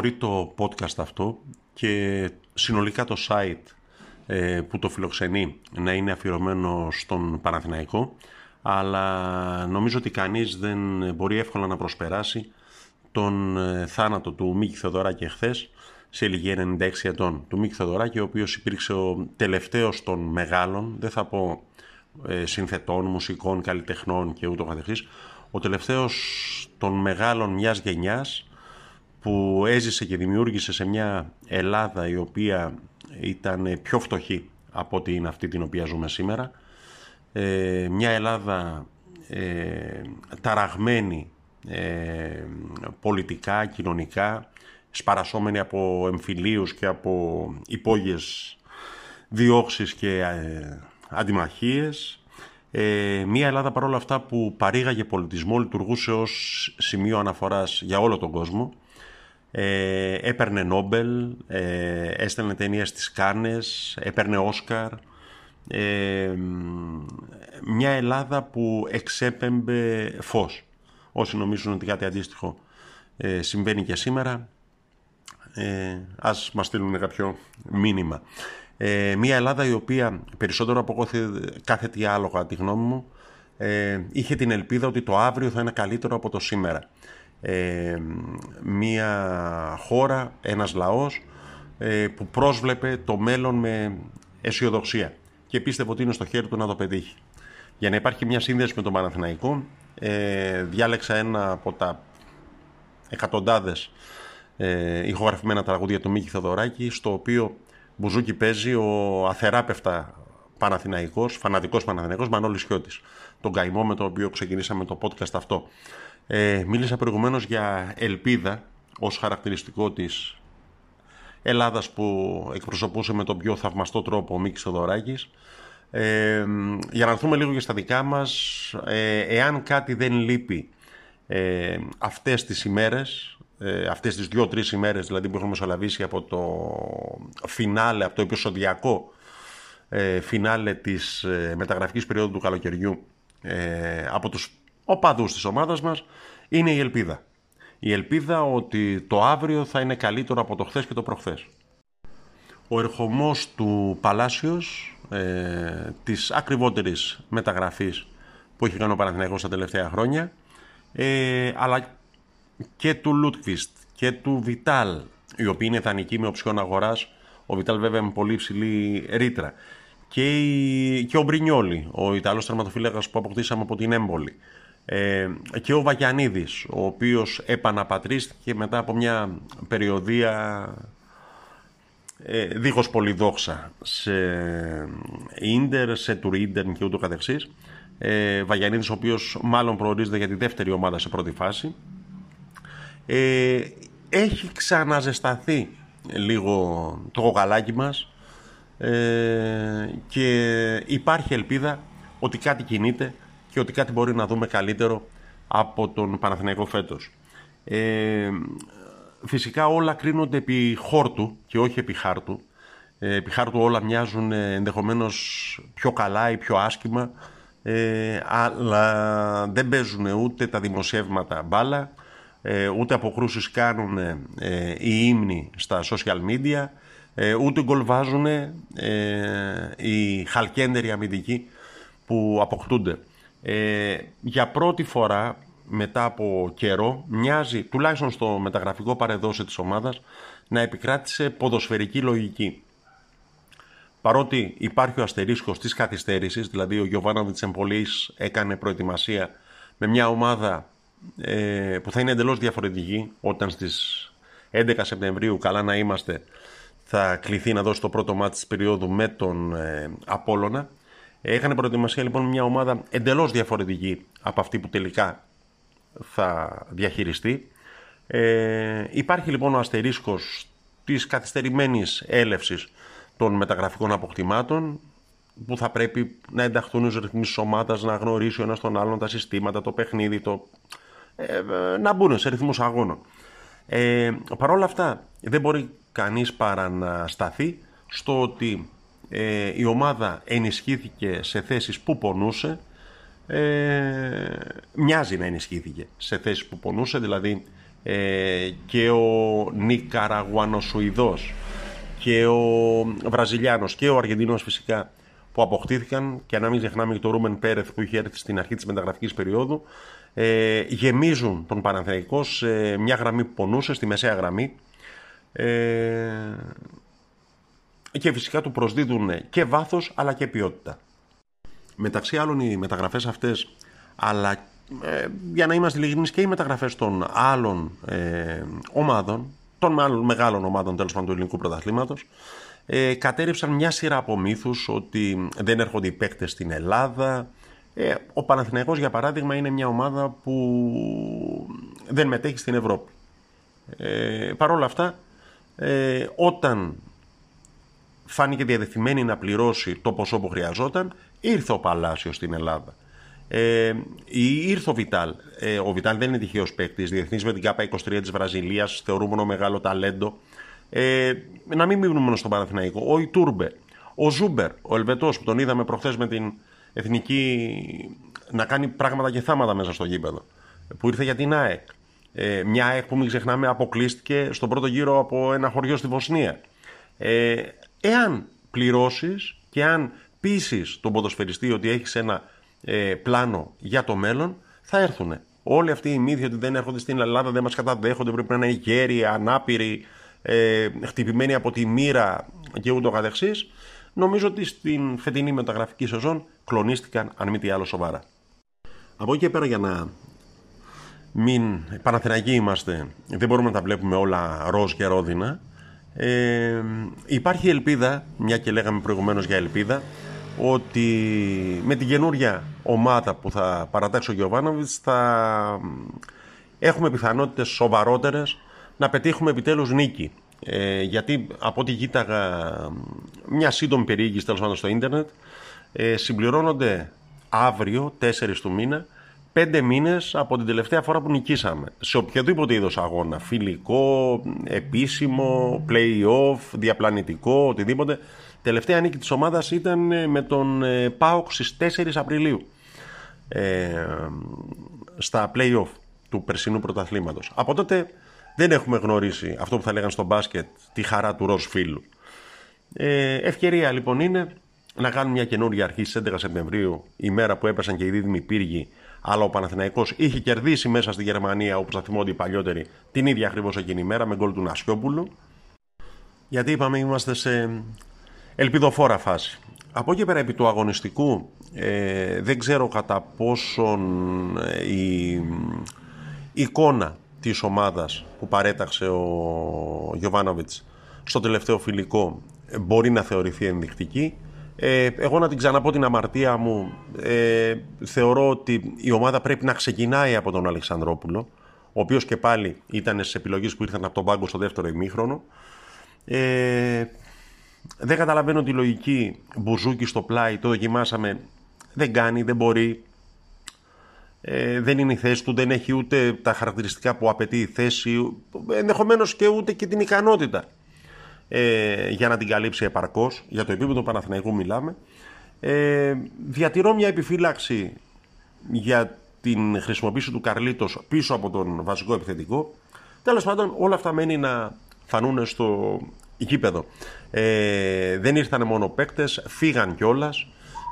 μπορεί το podcast αυτό και συνολικά το site ε, που το φιλοξενεί να είναι αφιερωμένο στον Παναθηναϊκό αλλά νομίζω ότι κανείς δεν μπορεί εύκολα να προσπεράσει τον ε, θάνατο του Μίκη Θεοδωράκη εχθές σε ηλικία 96 ετών. Του Μίκη Θεοδωράκη, ο οποίος υπήρξε ο τελευταίος των μεγάλων, δεν θα πω ε, συνθετών, μουσικών, καλλιτεχνών και ούτω καθεξής, ο τελευταίος των μεγάλων μιας γενιάς που έζησε και δημιούργησε σε μια Ελλάδα η οποία ήταν πιο φτωχή από ότι είναι αυτή την οποία ζούμε σήμερα. Ε, μια Ελλάδα ε, ταραγμένη ε, πολιτικά, κοινωνικά, σπαρασόμενη από εμφυλίους και από υπόγειες διώξεις και ε, αντιμαχίες. Ε, μια Ελλάδα παρόλα αυτά που παρήγαγε πολιτισμό, λειτουργούσε ως σημείο αναφοράς για όλο τον κόσμο. Ε, έπαιρνε Νόμπελ, ε, έστελνε ταινία στις Κάνες, έπαιρνε Όσκαρ. Ε, μια Ελλάδα που εξέπεμπε φως. Όσοι νομίζουν ότι κάτι αντίστοιχο ε, συμβαίνει και σήμερα, ε, ας μας στείλουν κάποιο μήνυμα. Ε, μια Ελλάδα η οποία περισσότερο από κάθε τι άλλο κατά τη γνώμη μου ε, είχε την ελπίδα ότι το αύριο θα είναι καλύτερο από το σήμερα. Ε, μια χώρα, ένας λαός ε, που πρόσβλεπε το μέλλον με αισιοδοξία και πίστευε ότι είναι στο χέρι του να το πετύχει. Για να υπάρχει μια σύνδεση με τον Παναθηναϊκό ε, διάλεξα ένα από τα εκατοντάδες ε, ηχογραφημένα τραγούδια του Μίκη Θεοδωράκη στο οποίο μπουζούκι παίζει ο αθεράπευτα Παναθηναϊκός, φανατικός Παναθηναϊκός Μανώλης Χιώτης. Τον καημό με το οποίο ξεκινήσαμε το podcast αυτό. Ε, μίλησα προηγουμένως για ελπίδα ως χαρακτηριστικό της Ελλάδας που εκπροσωπούσε με τον πιο θαυμαστό τρόπο ο Μίκης Θεοδωράκης. Ε, για να έρθουμε λίγο για στα δικά μας, ε, εάν κάτι δεν λείπει ε, αυτές τις ημέρες, ε, αυτές τις δύο-τρεις ημέρες δηλαδή που έχουμε μεσολαβήσει από το φινάλε, από το επεισοδιακό ε, φινάλε της ε, μεταγραφικής περίοδου του καλοκαιριού ε, από τους οπαδούς της ομάδας μας, είναι η ελπίδα. Η ελπίδα ότι το αύριο θα είναι καλύτερο από το χθες και το προχθές. Ο ερχομός του Παλάσιος, ε, της ακριβότερης μεταγραφής που έχει κάνει ο Παναθηναϊκός τα τελευταία χρόνια, ε, αλλά και του Λούτκβιστ και του Βιτάλ, οι οποίοι είναι δανεικοί με οψιόν αγοράς, ο Βιτάλ βέβαια με πολύ υψηλή ρήτρα, και, η, και ο Μπρινιόλη, ο Ιταλός τερματοφύλακας που αποκτήσαμε από την Έμπολη, ε, και ο Βαγιανίδης, ο οποίος επαναπατρίστηκε μετά από μια περιοδία ε, δίχως πολυδόξα σε Ίντερ, σε Τουρίντεν και ούτω καθεξής. Ε, Βαγιανίδης, ο οποίος μάλλον προορίζεται για τη δεύτερη ομάδα σε πρώτη φάση. Ε, έχει ξαναζεσταθεί λίγο το γαλάκι μας ε, και υπάρχει ελπίδα ότι κάτι κινείται και ότι κάτι μπορεί να δούμε καλύτερο από τον Παναθηναϊκό φέτος. Ε, φυσικά όλα κρίνονται επί χόρτου και όχι επί χάρτου. Ε, επί χάρτου όλα μοιάζουν ε, ενδεχομένως πιο καλά ή πιο άσχημα, ε, αλλά δεν παίζουν ούτε τα δημοσιεύματα μπάλα, ε, ούτε αποκρούσεις κάνουν ε, οι ύμνοι στα social media, ε, ούτε γκολ βάζουν ε, οι χαλκέντεροι αμυντικοί που αποκτούνται. Ε, για πρώτη φορά μετά από καιρό μοιάζει τουλάχιστον στο μεταγραφικό παρεδόση της ομάδας να επικράτησε ποδοσφαιρική λογική. Παρότι υπάρχει ο αστερίσκος της καθυστέρησης, δηλαδή ο Γιωβάνοβιτς Εμπολής έκανε προετοιμασία με μια ομάδα ε, που θα είναι εντελώς διαφορετική όταν στις 11 Σεπτεμβρίου καλά να είμαστε θα κληθεί να δώσει το πρώτο μάτι της περίοδου με τον ε, Απόλλωνα Έκανε προετοιμασία λοιπόν μια ομάδα εντελώς διαφορετική από αυτή που τελικά θα διαχειριστεί. Ε, υπάρχει λοιπόν ο αστερίσκος της καθυστερημένης έλευσης των μεταγραφικών αποκτημάτων που θα πρέπει να ενταχθούν ως ρυθμίσεις ομάδας, να γνωρίσει ο ένας τον άλλον τα συστήματα, το παιχνίδι, το... Ε, να μπουν σε ρυθμούς αγώνων. Ε, Παρ' όλα αυτά δεν μπορεί κανείς παρά να σταθεί στο ότι ε, η ομάδα ενισχύθηκε σε θέσεις που πονούσε. Ε, μοιάζει να ενισχύθηκε σε θέσεις που πονούσε δηλαδή ε, και ο Νικαραγουανοσουηδός και ο Βραζιλιάνος και ο Αργεντινός φυσικά που αποκτήθηκαν. Και να μην ξεχνάμε και το Ρούμεν Πέρεθ που είχε έρθει στην αρχή της μεταγραφικής περίοδου. Ε, γεμίζουν τον Παναθηναϊκό σε μια γραμμή που πονούσε, στη μεσαία γραμμή. Ε, και φυσικά του προσδίδουν και βάθος αλλά και ποιότητα. Μεταξύ άλλων οι μεταγραφές αυτές αλλά ε, για να είμαστε ειλικρινείς και οι μεταγραφές των άλλων ε, ομάδων των άλλων μεγάλων ομάδων τέλος πάντων του ελληνικού πρωταθλήματος ε, κατέριψαν μια σειρά από μύθους ότι δεν έρχονται οι παίκτες στην Ελλάδα ε, ο Παναθηναϊκός για παράδειγμα είναι μια ομάδα που δεν μετέχει στην Ευρώπη ε, Παρ' όλα αυτά ε, όταν φάνηκε διατεθειμένη να πληρώσει το ποσό που χρειαζόταν ήρθε ο Παλάσιος στην Ελλάδα ε, ήρθε ο Βιτάλ. Ε, ο Βιτάλ δεν είναι τυχαίος παίκτης. Διεθνής με την ΚΑΠΑ 23 της Βραζιλίας. Θεωρούμενο μεγάλο ταλέντο. Ε, να μην μείνουμε μόνο στον Παναθηναϊκό. Ο Ιτούρμπε. Ο Ζούμπερ, ο Ελβετός που τον είδαμε προχθές με την εθνική να κάνει πράγματα και θάματα μέσα στο γήπεδο. Που ήρθε για την ΑΕΚ. Ε, μια ΑΕΚ που μην ξεχνάμε αποκλείστηκε στον πρώτο γύρο από ένα χωριό στη Βοσνία. Ε, εάν πληρώσεις και αν πείσεις τον ποδοσφαιριστή ότι έχεις ένα ε, πλάνο για το μέλλον, θα έρθουν. Όλοι αυτοί οι μύθοι ότι δεν έρχονται στην Ελλάδα, δεν μας καταδέχονται, πρέπει να είναι γέροι, ανάπηροι, ε, χτυπημένοι από τη μοίρα και ούτω καθεξής, νομίζω ότι στην φετινή μεταγραφική σεζόν κλονίστηκαν, αν μη τι άλλο, σοβαρά. Από εκεί και πέρα για να μην Παναθηναϊκοί είμαστε, δεν μπορούμε να τα βλέπουμε όλα ροζ και ρόδινα. Ε, υπάρχει ελπίδα, μια και λέγαμε προηγουμένως για ελπίδα, ότι με την καινούρια ομάδα που θα παρατάξει ο Γιωβάνοβιτς θα έχουμε πιθανότητες σοβαρότερες να πετύχουμε επιτέλους νίκη. Ε, γιατί από ό,τι γίταγα μια σύντομη περιήγηση τέλος πάντων στο ίντερνετ ε, συμπληρώνονται αύριο, 4 του μήνα, πέντε μήνες από την τελευταία φορά που νικήσαμε. Σε οποιοδήποτε είδος αγώνα, φιλικό, επίσημο, play-off, διαπλανητικό, οτιδήποτε. Τελευταία νίκη της ομάδας ήταν ε, με τον ε, ΠΑΟΚ στις 4 Απριλίου ε, στα play-off του περσινού πρωταθλήματος. Από τότε δεν έχουμε γνωρίσει αυτό που θα λέγανε στο μπάσκετ τη χαρά του ροζ φίλου. Ε, ευκαιρία λοιπόν είναι να κάνουμε μια καινούργια αρχή στις 11 Σεπτεμβρίου, η μέρα που έπεσαν και οι δίδυμοι πύργοι, αλλά ο Παναθηναϊκός είχε κερδίσει μέσα στη Γερμανία, όπως θα θυμόνται οι παλιότεροι, την ίδια ακριβώς εκείνη η μέρα με γκολ του Νασιόπουλου. Γιατί είπαμε είμαστε σε ελπιδοφόρα φάση. Από εκεί πέρα επί του αγωνιστικού ε, δεν ξέρω κατά πόσον ε, η, εικόνα της ομάδας που παρέταξε ο Γιωβάνοβιτς στο τελευταίο φιλικό ε, μπορεί να θεωρηθεί ενδεικτική. Ε, εγώ να την ξαναπώ την αμαρτία μου ε, θεωρώ ότι η ομάδα πρέπει να ξεκινάει από τον Αλεξανδρόπουλο ο οποίος και πάλι ήταν στις επιλογές που ήρθαν από τον πάγκο στο δεύτερο ημίχρονο ε, δεν καταλαβαίνω τη λογική μπουζούκι στο πλάι, το δοκιμάσαμε. Δεν κάνει, δεν μπορεί. Ε, δεν είναι η θέση του, δεν έχει ούτε τα χαρακτηριστικά που απαιτεί η θέση, ενδεχομένως και ούτε και την ικανότητα ε, για να την καλύψει επαρκώς. Για το επίπεδο Παναθηναϊκού μιλάμε. Ε, διατηρώ μια επιφύλαξη για την χρησιμοποίηση του Καρλίτος πίσω από τον βασικό επιθετικό. Τέλος πάντων όλα αυτά μένει να φανούν στο γήπεδο. Ε, δεν ήρθαν μόνο παίκτες, φύγαν κιόλας.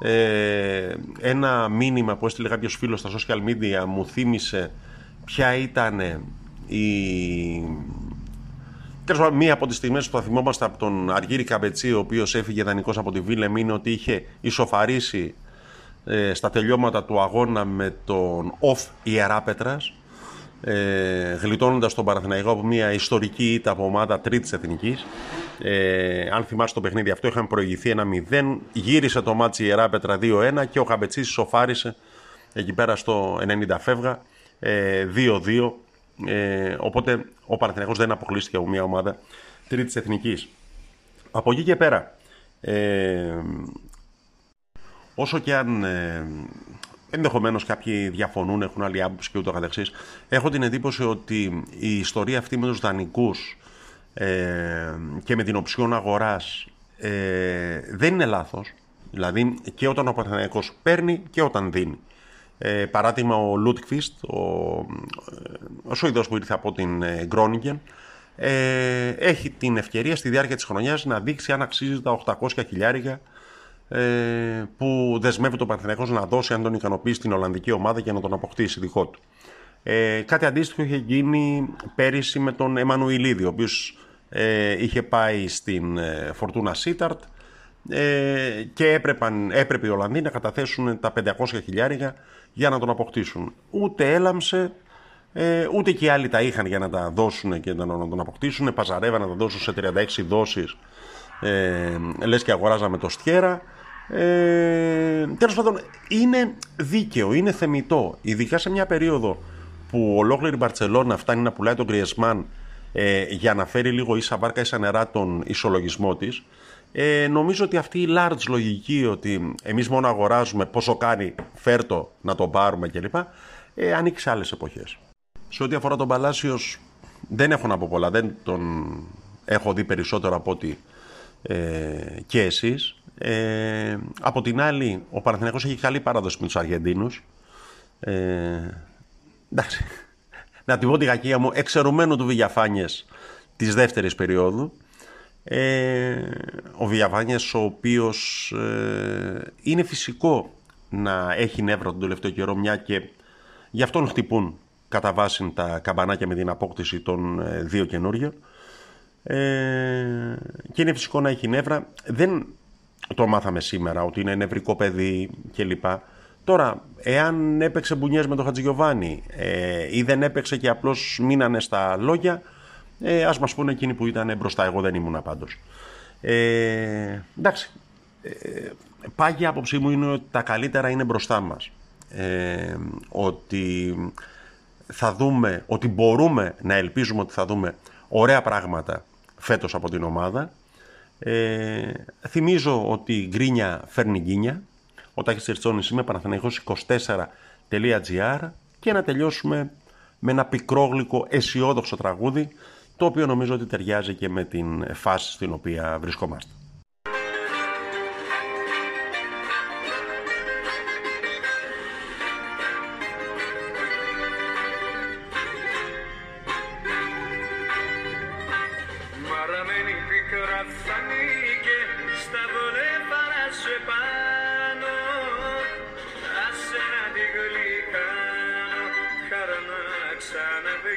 Ε, ένα μήνυμα που έστειλε κάποιος φίλος στα social media μου θύμισε ποια ήταν η. Τέλος μία από τις στιγμές που θα θυμόμαστε από τον Αργύρι Καμπετσί, ο οποίος έφυγε δανεικός από τη Βίλεμ, είναι ότι είχε ισοφαρίσει ε, στα τελειώματα του αγώνα με τον ΟΦ Ιεράπετρας ε, γλιτώνοντας τον Παναθηναϊκό από μια ιστορική ήττα από ομάδα τρίτης εθνικής. Ε, αν θυμάστε το παιχνίδι αυτό, είχαμε προηγηθεί ένα 0. Γύρισε το ματς η Ιεράπετρα 2-1 και ο Καμπετσής ισοφάρισε εκεί πέρα στο 90 φεύγα 2-2. Ε, ε, οπότε ο Παναθηναϊκός δεν αποκλείστηκε από μια ομάδα τρίτης εθνικής. Από εκεί και πέρα, ε, όσο και αν ε, Ενδεχομένως κάποιοι διαφωνούν, έχουν άλλη άποψη και ούτω καθεξής. Έχω την εντύπωση ότι η ιστορία αυτή με τους δανεικούς ε, και με την οψιόν αγοράς ε, δεν είναι λάθος. Δηλαδή και όταν ο Παναθηναϊκός παίρνει και όταν δίνει. Ε, παράδειγμα ο Λούτκφιστ, ο, ο Σουηδός που ήρθε από την ε, Γκρόνιγκεν, ε, έχει την ευκαιρία στη διάρκεια της χρονιάς να δείξει αν αξίζει τα 800 χιλιάρικα ε, που δεσμεύεται ο Παναθηναϊκός να δώσει αν τον ικανοποιήσει στην Ολλανδική ομάδα και να τον αποκτήσει δικό του. Ε, κάτι αντίστοιχο είχε γίνει πέρυσι με τον Εμμανουιλίδη, ο οποίος ε, είχε πάει στην ε, Φορτούνα Σίταρτ ε, και έπρεπαν, έπρεπε οι Ολλανδοί να καταθέσουν τα 500 χιλιάρικα για να τον αποκτήσουν. Ούτε έλαμψε, ε, ούτε και οι άλλοι τα είχαν για να τα δώσουν και να, τον αποκτήσουν. Παζαρεύαν να τα δώσουν σε 36 δόσεις, ε, λες και αγοράζαμε το στιέρα. Ε, τέλος πάντων, είναι δίκαιο, είναι θεμητό, ειδικά σε μια περίοδο που ολόκληρη η Μπαρτσελώνα φτάνει να πουλάει τον Κριεσμάν ε, για να φέρει λίγο ίσα βάρκα ίσα νερά τον ισολογισμό της ε, νομίζω ότι αυτή η large λογική ότι εμείς μόνο αγοράζουμε πόσο κάνει φέρτο να το πάρουμε κλπ ε, ανήκει σε άλλες εποχές. Σε ό,τι αφορά τον Παλάσιος δεν έχω να πω πολλά δεν τον έχω δει περισσότερο από ότι ε, και εσείς. Ε, από την άλλη ο Παναθηναϊκός έχει καλή παράδοση με τους Αργεντίνους. Ε, εντάξει να την πω τη γακία μου, εξαιρουμένου του Βηγιαφάνιες της δεύτερης περίοδου. Ε, ο Βηγιαφάνιες ο οποίος ε, είναι φυσικό να έχει νεύρα τον τελευταίο καιρό μια και γι' αυτόν χτυπούν κατά βάση τα καμπανάκια με την απόκτηση των ε, δύο καινούριων. Ε, και είναι φυσικό να έχει νεύρα. Δεν το μάθαμε σήμερα ότι είναι νευρικό παιδί κλπ. Τώρα, εάν έπαιξε μπουνιές με τον Χατζηγιοβάνι ε, ή δεν έπαιξε και απλώς μείνανε στα λόγια, ε, ας μας πούνε εκείνοι που ήταν μπροστά. Εγώ δεν ήμουν πάντως. Ε, εντάξει, ε, πάγια άποψή μου είναι ότι τα καλύτερα είναι μπροστά μας. Ε, ότι θα δούμε, ότι μπορούμε να ελπίζουμε ότι θα δούμε ωραία πράγματα φέτος από την ομάδα. Ε, θυμίζω ότι η γκρίνια φέρνει γκίνια ο Τάκης Τερτσόνης είμαι Παναθηναϊκός24.gr και να τελειώσουμε με ένα πικρόγλυκο αισιόδοξο τραγούδι το οποίο νομίζω ότι ταιριάζει και με την φάση στην οποία βρισκόμαστε.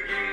εγώ